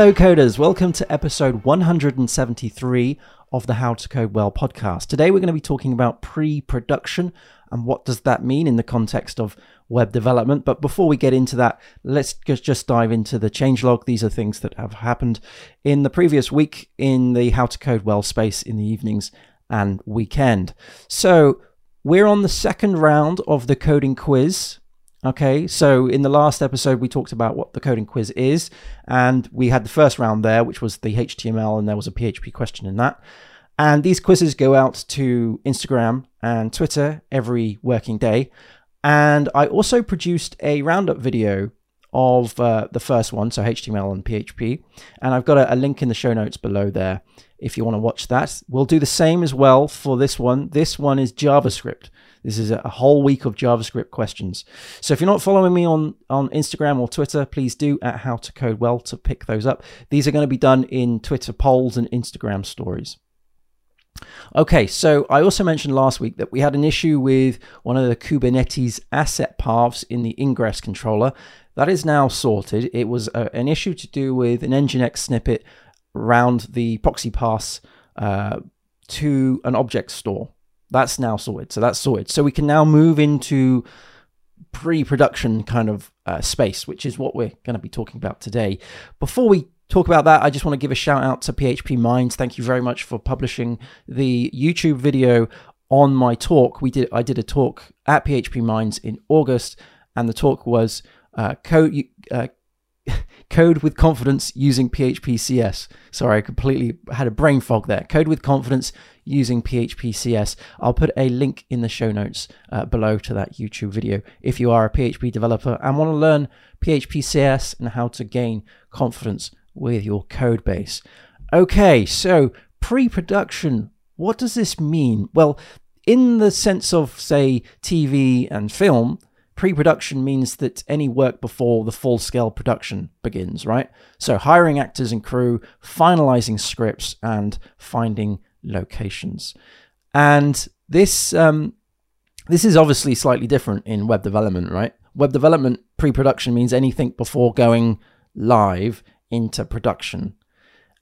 Hello, coders. Welcome to episode 173 of the How to Code Well podcast. Today, we're going to be talking about pre production and what does that mean in the context of web development. But before we get into that, let's just dive into the changelog. These are things that have happened in the previous week in the How to Code Well space in the evenings and weekend. So, we're on the second round of the coding quiz. Okay, so in the last episode, we talked about what the coding quiz is, and we had the first round there, which was the HTML, and there was a PHP question in that. And these quizzes go out to Instagram and Twitter every working day. And I also produced a roundup video of uh, the first one, so HTML and PHP. And I've got a, a, link in the show notes below there if you want to watch that. We'll do the same as well for this one. This one is JavaScript. This is a whole week of JavaScript questions. So if you're not following me on, on Instagram or Twitter, please do at How to Code Well to pick those up. These are going to be done in Twitter polls and Instagram stories. Okay, so I also mentioned last week that we had an issue with one of the Kubernetes asset paths in the ingress controller. That is now sorted. It was a, an issue to do with an Nginx snippet around the proxy pass uh, to an object store. That's now sorted. So that's sorted. So we can now move into pre-production kind of uh, space, which is what we're going to be talking about today. Before we talk about that, I just want to give a shout out to PHP Minds. Thank you very much for publishing the YouTube video on my talk. We did I did a talk at PHP Minds in August, and the talk was uh, code uh, code with confidence using PHP CS. Sorry, I completely had a brain fog there. Code with confidence using PHP CS. I'll put a link in the show notes uh, below to that YouTube video if you are a PHP developer and want to learn PHP CS and how to gain confidence with your code base. Okay, so pre production, what does this mean? Well, in the sense of, say, TV and film, pre production means that any work before the full scale production begins, right? So, hiring actors and crew, finalizing scripts, and finding locations. And this, um, this is obviously slightly different in web development, right? Web development pre production means anything before going live into production.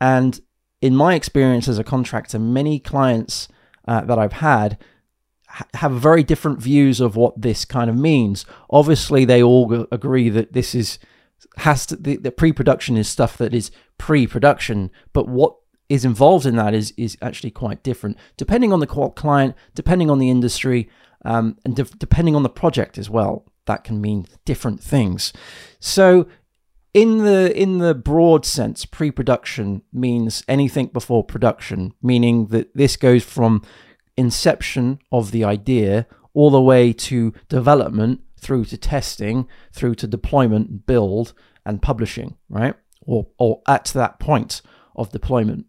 And in my experience as a contractor, many clients uh, that I've had have very different views of what this kind of means. Obviously, they all agree that this is has to the, the pre-production is stuff that is pre-production, but what is involved in that is is actually quite different depending on the client, depending on the industry, um, and de- depending on the project as well. That can mean different things. So in the in the broad sense, pre-production means anything before production, meaning that this goes from inception of the idea all the way to development through to testing through to deployment build and publishing right or or at that point of deployment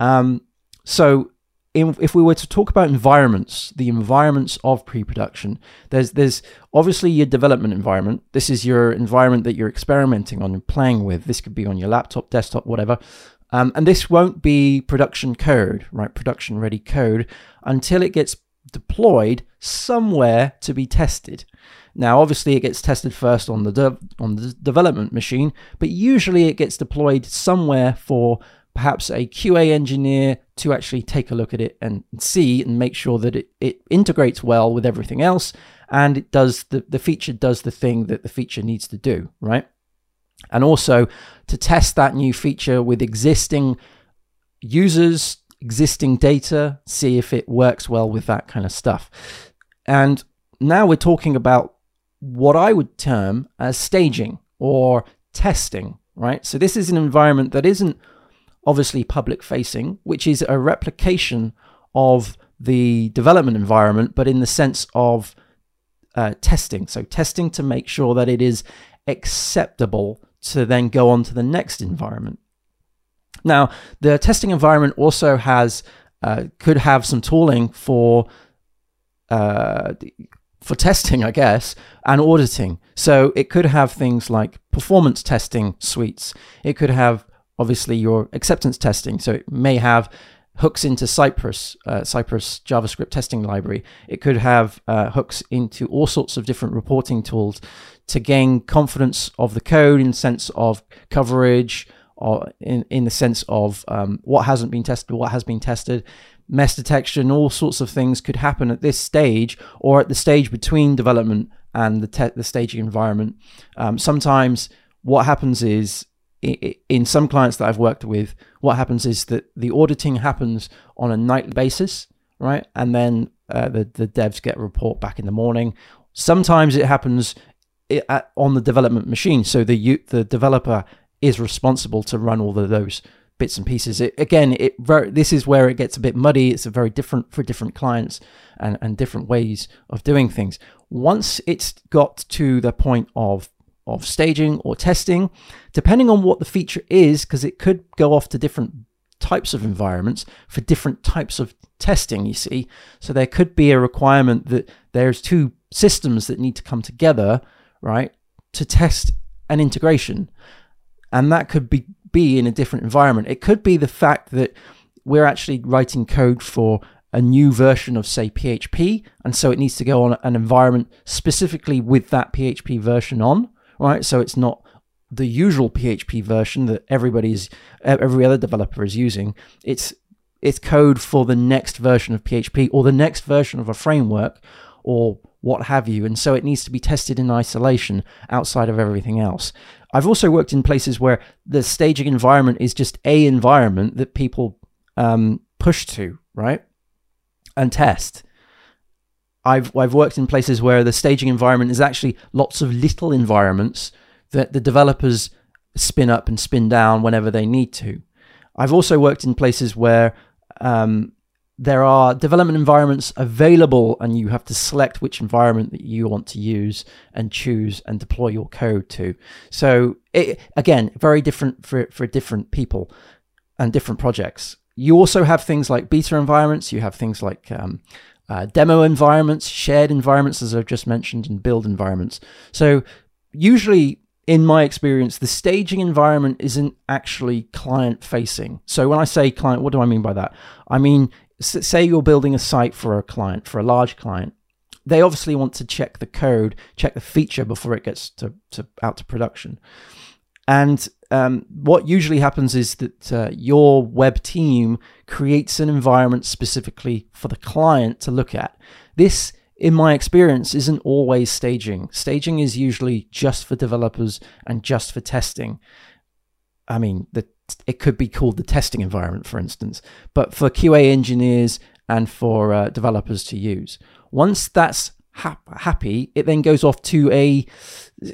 um, so in, if we were to talk about environments, the environments of pre-production, there's there's obviously your development environment. This is your environment that you're experimenting on and playing with. This could be on your laptop, desktop, whatever. Um, and this won't be production code, right? Production ready code until it gets deployed somewhere to be tested. Now, obviously, it gets tested first on the de- on the development machine, but usually it gets deployed somewhere for perhaps a QA engineer to actually take a look at it and see and make sure that it, it integrates well with everything else and it does the, the feature does the thing that the feature needs to do, right? and also to test that new feature with existing users, existing data, see if it works well with that kind of stuff. And now we're talking about what I would term as staging or testing, right? So this is an environment that isn't obviously public facing, which is a replication of the development environment, but in the sense of uh, testing. So testing to make sure that it is acceptable to then go on to the next environment. Now, the testing environment also has uh, could have some tooling for uh, for testing, I guess, and auditing. So it could have things like performance testing suites. It could have obviously your acceptance testing. So it may have hooks into Cypress, uh, Cypress JavaScript testing library. It could have uh, hooks into all sorts of different reporting tools to gain confidence of the code in sense of coverage, or in in the sense of um, what hasn't been tested, what has been tested, mess detection, all sorts of things could happen at this stage or at the stage between development and the the staging environment. Um, sometimes what happens is in some clients that I've worked with, what happens is that the auditing happens on a nightly basis, right? And then uh, the the devs get a report back in the morning. Sometimes it happens at, on the development machine, so the the developer is responsible to run all of those bits and pieces. It, again, it very, this is where it gets a bit muddy. It's a very different for different clients and, and different ways of doing things. Once it's got to the point of of staging or testing, depending on what the feature is, because it could go off to different types of environments for different types of testing, you see. So there could be a requirement that there's two systems that need to come together, right, to test an integration. And that could be be in a different environment. It could be the fact that we're actually writing code for a new version of, say, PHP, and so it needs to go on an environment specifically with that PHP version on, right? So it's not the usual PHP version that everybody's every other developer is using. It's it's code for the next version of PHP or the next version of a framework or what have you. And so it needs to be tested in isolation outside of everything else. I've also worked in places where the staging environment is just a environment that people um, push to, right? And test. I've I've worked in places where the staging environment is actually lots of little environments that the developers spin up and spin down whenever they need to. I've also worked in places where um, there are development environments available and you have to select which environment that you want to use and choose and deploy your code to. So it, again very different for, for different people and different projects. You also have things like beta environments. You have things like um, uh, demo environments shared environments as i've just mentioned and build environments so usually in my experience, the staging environment isn't actually client facing. So when I say client, what do I mean by that? I mean say you're building a site for a client, for a large client, they obviously want to check the code, check the feature before it gets to, to out to production. And um, what usually happens is that uh, your web team creates an environment specifically for the client to look at. This, in my experience, isn't always staging. Staging is usually just for developers and just for testing. I mean, the it could be called the testing environment, for instance, but for QA engineers and for uh, developers to use. Once that's ha- happy, it then goes off to a,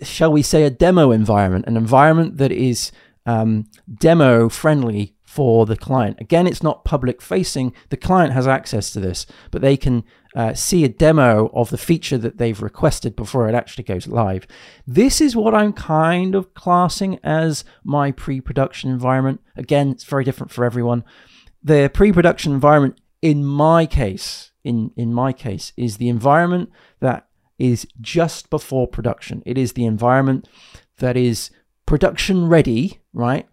shall we say, a demo environment, an environment that is um, demo friendly for the client. Again, it's not public facing. The client has access to this, but they can uh, see a demo of the feature that they've requested before it actually goes live. This is what I'm kind of classing as my pre production environment. Again, it's very different for everyone. The pre production environment, in my case, in, in my case, is the environment that is just before production. It is the environment that is production ready, right?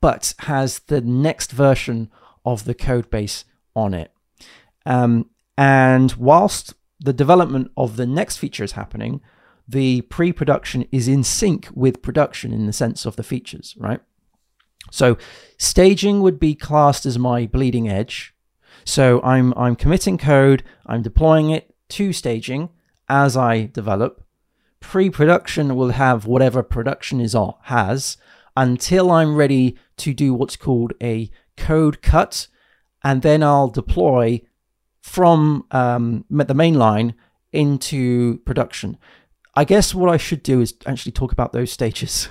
But has the next version of the code base on it. Um, and whilst the development of the next feature is happening, the pre production is in sync with production in the sense of the features, right? So staging would be classed as my bleeding edge. So I'm I'm committing code, I'm deploying it to staging as I develop. Pre-production will have whatever production is on has until I'm ready to do what's called a code cut, and then I'll deploy from um, the main line into production. I guess what I should do is actually talk about those stages.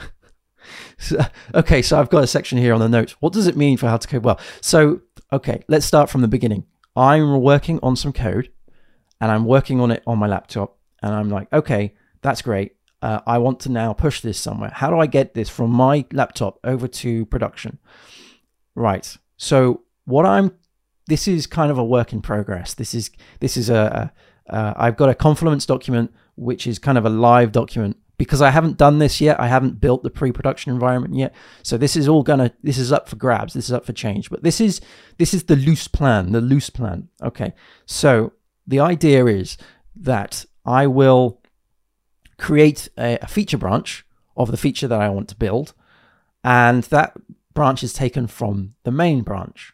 so, okay, so I've got a section here on the notes. What does it mean for how to code well? So, okay, let's start from the beginning. I'm working on some code and I'm working on it on my laptop. And I'm like, okay, that's great. Uh, I want to now push this somewhere. How do I get this from my laptop over to production? Right. So, what I'm this is kind of a work in progress. This is this is a, a uh, I've got a Confluence document which is kind of a live document because I haven't done this yet. I haven't built the pre-production environment yet. So this is all gonna this is up for grabs. This is up for change. But this is this is the loose plan, the loose plan. Okay. So the idea is that I will create a, a feature branch of the feature that I want to build. and that branch is taken from the main branch.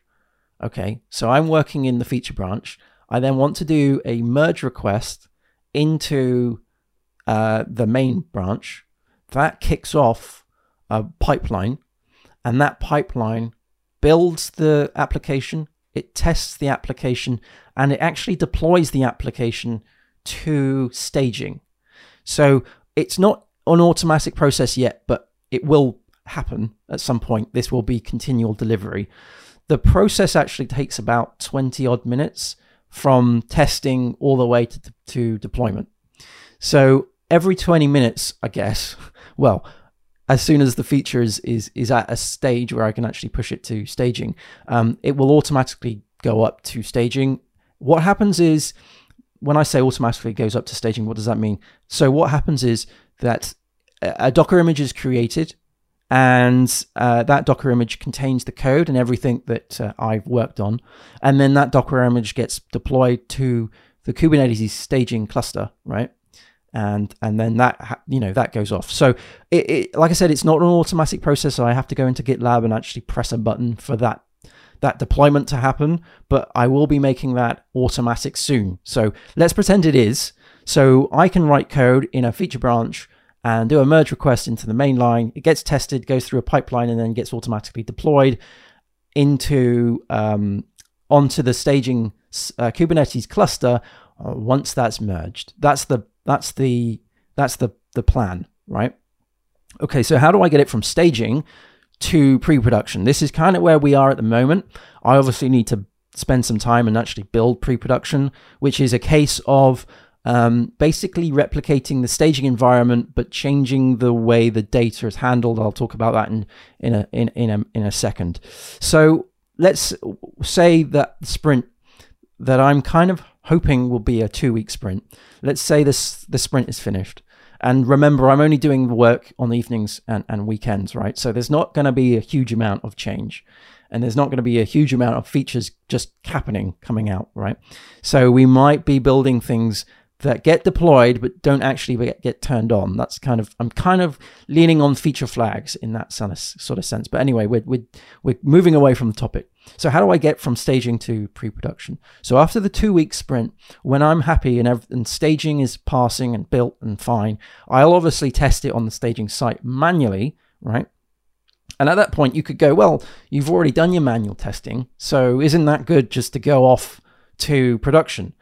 Okay, so I'm working in the feature branch. I then want to do a merge request into uh, the main branch. That kicks off a pipeline, and that pipeline builds the application, it tests the application, and it actually deploys the application to staging. So it's not an automatic process yet, but it will happen at some point. This will be continual delivery. The process actually takes about 20 odd minutes from testing all the way to, to deployment. So every 20 minutes, I guess, well, as soon as the feature is, is, is at a stage where I can actually push it to staging, um, it will automatically go up to staging. What happens is, when I say automatically goes up to staging, what does that mean? So what happens is that a Docker image is created and uh, that Docker image contains the code and everything that uh, I've worked on. And then that Docker image gets deployed to the Kubernetes staging cluster, right? And and then that you know that goes off. So it, it, like I said, it's not an automatic process. So I have to go into GitLab and actually press a button for that that deployment to happen. But I will be making that automatic soon. So let's pretend it is. So I can write code in a feature branch and do a merge request into the main line. It gets tested, goes through a pipeline, and then gets automatically deployed into um, onto the staging uh, Kubernetes cluster uh, once that's merged. That's the that's the that's the the plan, right? Okay, so how do I get it from staging to pre-production? This is kind of where we are at the moment. I obviously need to spend some time and actually build pre-production, which is a case of um, basically replicating the staging environment, but changing the way the data is handled. I'll talk about that in in a in in a, in a second. So let's say that the sprint that I'm kind of hoping will be a two week sprint. Let's say this the sprint is finished. And remember, I'm only doing the work on the evenings and, and weekends, right? So there's not going to be a huge amount of change and there's not going to be a huge amount of features just happening coming out, right? So we might be building things that get deployed but don't actually get, get turned on. That's kind of I'm kind of leaning on feature flags in that sort of, sense. But anyway, we're, we're we're moving away from the topic. So how do I get from staging to pre-production? So after the two week sprint, when I'm happy and, and staging is passing and built and fine, I'll obviously test it on the staging site manually, right? And at that point, you could go, well, you've already done your manual testing, so isn't that good just to go off to production?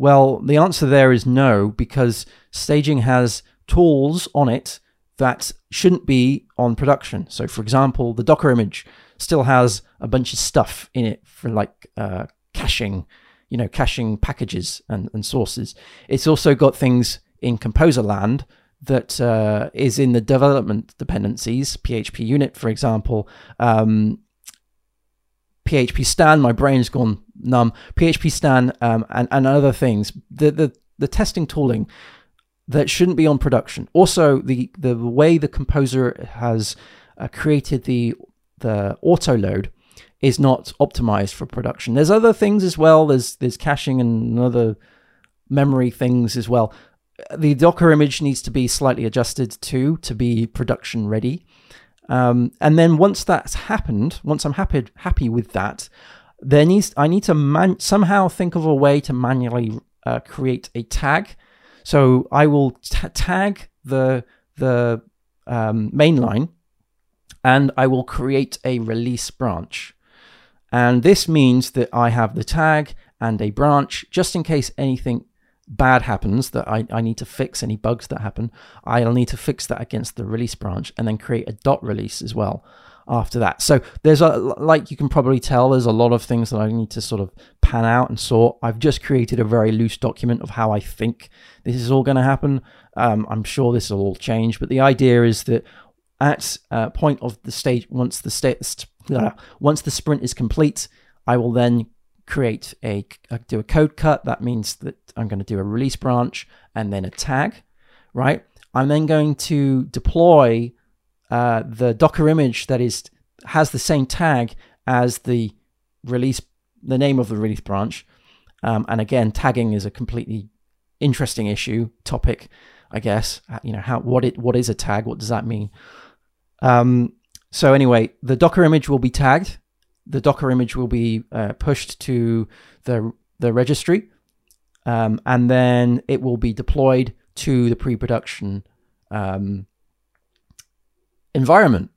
Well, the answer there is no, because staging has tools on it that shouldn't be on production. So, for example, the Docker image still has a bunch of stuff in it for like uh, caching, you know, caching packages and, and sources. It's also got things in composer land that uh, is in the development dependencies, PHP unit, for example, um, PHP Stan. My brain's gone numb. PHP Stan um, and and other things. The the the testing tooling that shouldn't be on production. Also, the the way the composer has uh, created the the auto load is not optimized for production. There's other things as well. There's there's caching and other memory things as well. The Docker image needs to be slightly adjusted too to be production ready. Um, and then once that's happened, once I'm happy happy with that, there needs I need to man- somehow think of a way to manually uh, create a tag. So I will tag the the um, mainline, and I will create a release branch. And this means that I have the tag and a branch just in case anything bad happens that I, I need to fix any bugs that happen, I'll need to fix that against the release branch and then create a dot release as well after that. So there's a like you can probably tell there's a lot of things that I need to sort of pan out and sort. I've just created a very loose document of how I think this is all going to happen. Um, I'm sure this will all change, but the idea is that at a point of the stage once the state uh, once the sprint is complete, I will then create a do a code cut. That means that I'm going to do a release branch and then a tag, right? I'm then going to deploy uh, the Docker image that is has the same tag as the release, the name of the release branch. Um, and again, tagging is a completely interesting issue topic, I guess. Uh, you know how what it what is a tag? What does that mean? Um, so anyway, the Docker image will be tagged. The Docker image will be uh, pushed to the the registry, um, and then it will be deployed to the pre-production um, environment.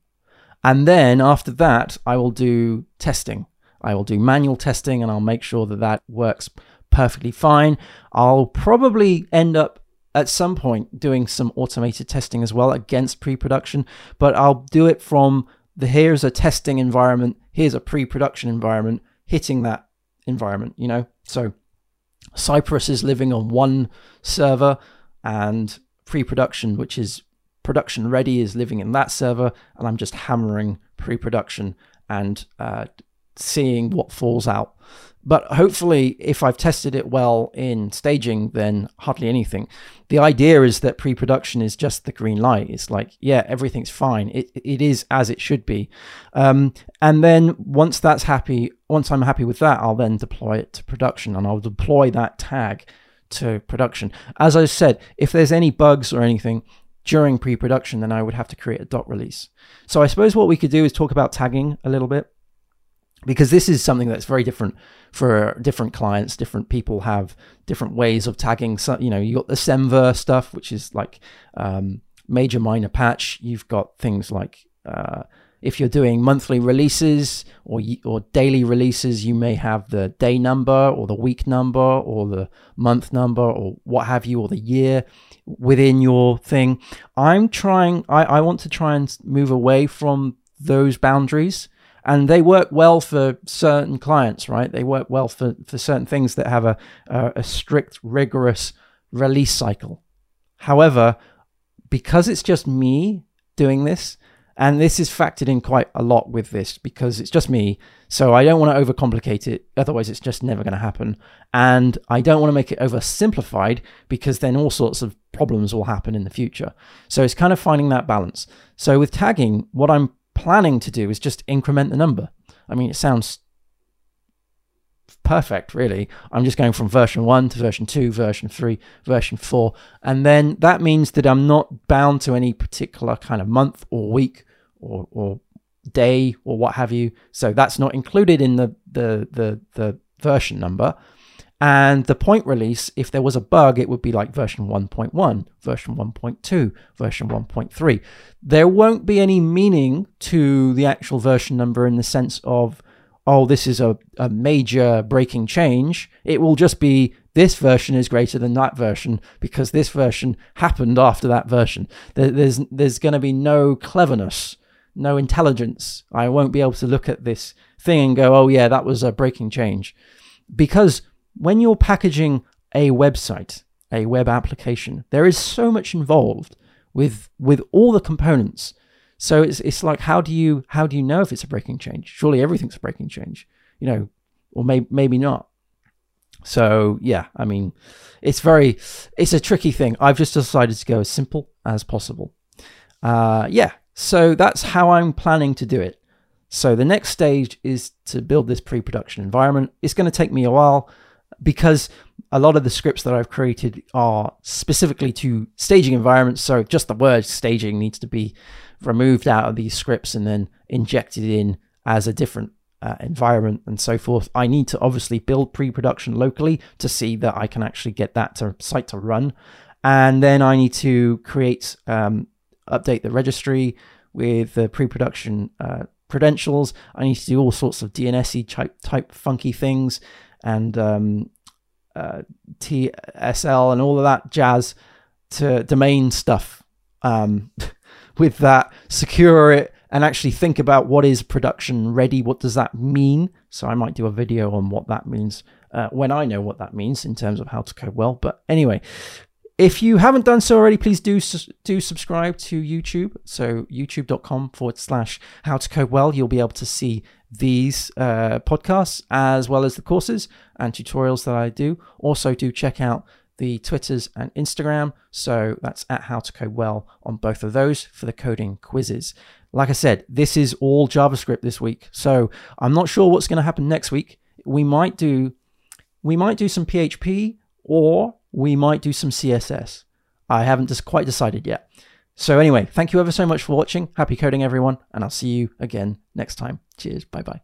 And then after that, I will do testing. I will do manual testing, and I'll make sure that that works perfectly fine. I'll probably end up at some point doing some automated testing as well against pre-production, but I'll do it from the here's a testing environment, here's a pre-production environment, hitting that environment, you know? So Cypress is living on one server and pre-production, which is production ready, is living in that server, and I'm just hammering pre-production and uh, seeing what falls out. But hopefully, if I've tested it well in staging, then hardly anything. The idea is that pre production is just the green light. It's like, yeah, everything's fine. It, it is as it should be. Um, and then once that's happy, once I'm happy with that, I'll then deploy it to production and I'll deploy that tag to production. As I said, if there's any bugs or anything, during pre-production, then I would have to create a dot release. So I suppose what we could do is talk about tagging a little bit because this is something that's very different for different clients. Different people have different ways of tagging. So, you know, you got the Semver stuff, which is like um, major minor patch. You've got things like uh, if you're doing monthly releases or or daily releases, you may have the day number or the week number or the month number or what have you or the year within your thing. I'm trying. I, I want to try and move away from those boundaries and they work well for certain clients, right? They work well for, for certain things that have a, a, a strict, rigorous release cycle. However, because it's just me doing this, and this is factored in quite a lot with this because it's just me. So I don't want to overcomplicate it. Otherwise, it's just never going to happen. And I don't want to make it oversimplified because then all sorts of problems will happen in the future. So it's kind of finding that balance. So with tagging, what I'm planning to do is just increment the number. I mean, it sounds perfect, really. I'm just going from version 1 to version 2, version 3, version 4. And then that means that I'm not bound to any particular kind of month or week or, or day or what have you. So that's not included in the, the, the, the version number. And the point release, if there was a bug, it would be like version 1.1, version 1.2, version 1.3. There won't be any meaning to the actual version number in the sense of, oh, this is a, a major breaking change. It will just be this version is greater than that version because this version happened after that version. There, there's there's going to be no cleverness, no intelligence. I won't be able to look at this thing and go, oh, yeah, that was a breaking change. Because when you're packaging a website, a web application, there is so much involved with with all the components. So it's it's like how do you how do you know if it's a breaking change? Surely everything's a breaking change, you know, or maybe maybe not. So yeah, I mean, it's very it's a tricky thing. I've just decided to go as simple as possible. Uh, yeah, so that's how I'm planning to do it. So the next stage is to build this pre-production environment. It's going to take me a while because a lot of the scripts that I've created are specifically to staging environments. So just the word staging needs to be removed out of these scripts and then injected in as a different uh, environment and so forth. I need to obviously build pre-production locally to see that I can actually get that to site to run. And then I need to create, um, update the registry with the pre-production uh, credentials. I need to do all sorts of DNS type, type funky things and um, uh, TSL and all of that jazz to domain stuff um, with that, secure it, and actually think about what is production ready. What does that mean? So I might do a video on what that means uh, when I know what that means in terms of how to code well. But anyway, if you haven't done so already, please do do subscribe to YouTube. So youtube.com forward slash how to code well. You'll be able to see these uh, podcasts as well as the courses and tutorials that I do. Also, do check out the Twitters and Instagram. So that's at How to Code Well on both of those for the coding quizzes. Like I said, this is all JavaScript this week. So I'm not sure what's going to happen next week. We might do we might do some PHP or we might do some CSS. I haven't just quite decided yet. So, anyway, thank you ever so much for watching. Happy coding, everyone, and I'll see you again next time. Cheers. Bye bye.